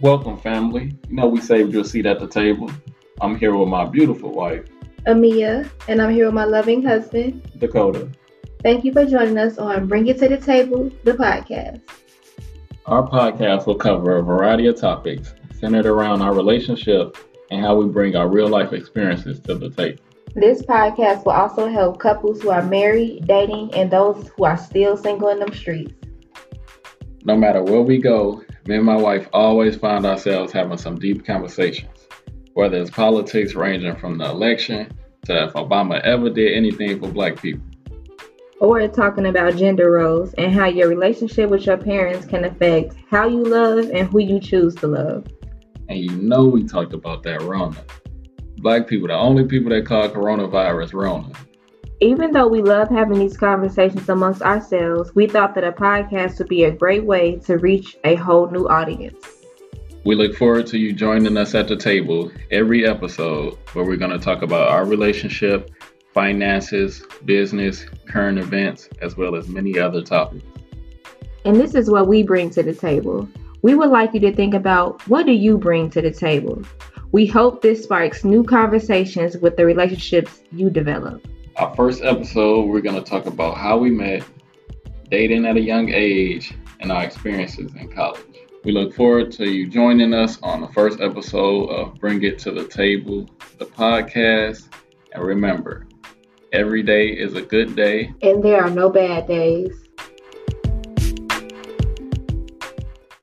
Welcome, family. You know, we saved you a seat at the table. I'm here with my beautiful wife, Amia, and I'm here with my loving husband, Dakota. Thank you for joining us on Bring It to the Table, the podcast. Our podcast will cover a variety of topics centered around our relationship and how we bring our real life experiences to the table. This podcast will also help couples who are married, dating, and those who are still single in them streets. No matter where we go, me and my wife always find ourselves having some deep conversations, whether it's politics ranging from the election to if Obama ever did anything for black people. Or talking about gender roles and how your relationship with your parents can affect how you love and who you choose to love. And you know we talked about that Rona. Black people, the only people that call coronavirus Rona. Even though we love having these conversations amongst ourselves, we thought that a podcast would be a great way to reach a whole new audience. We look forward to you joining us at the table every episode where we're going to talk about our relationship, finances, business, current events, as well as many other topics. And this is what we bring to the table. We would like you to think about what do you bring to the table? We hope this sparks new conversations with the relationships you develop. Our first episode, we're going to talk about how we met, dating at a young age, and our experiences in college. We look forward to you joining us on the first episode of Bring It to the Table, the podcast. And remember, every day is a good day, and there are no bad days.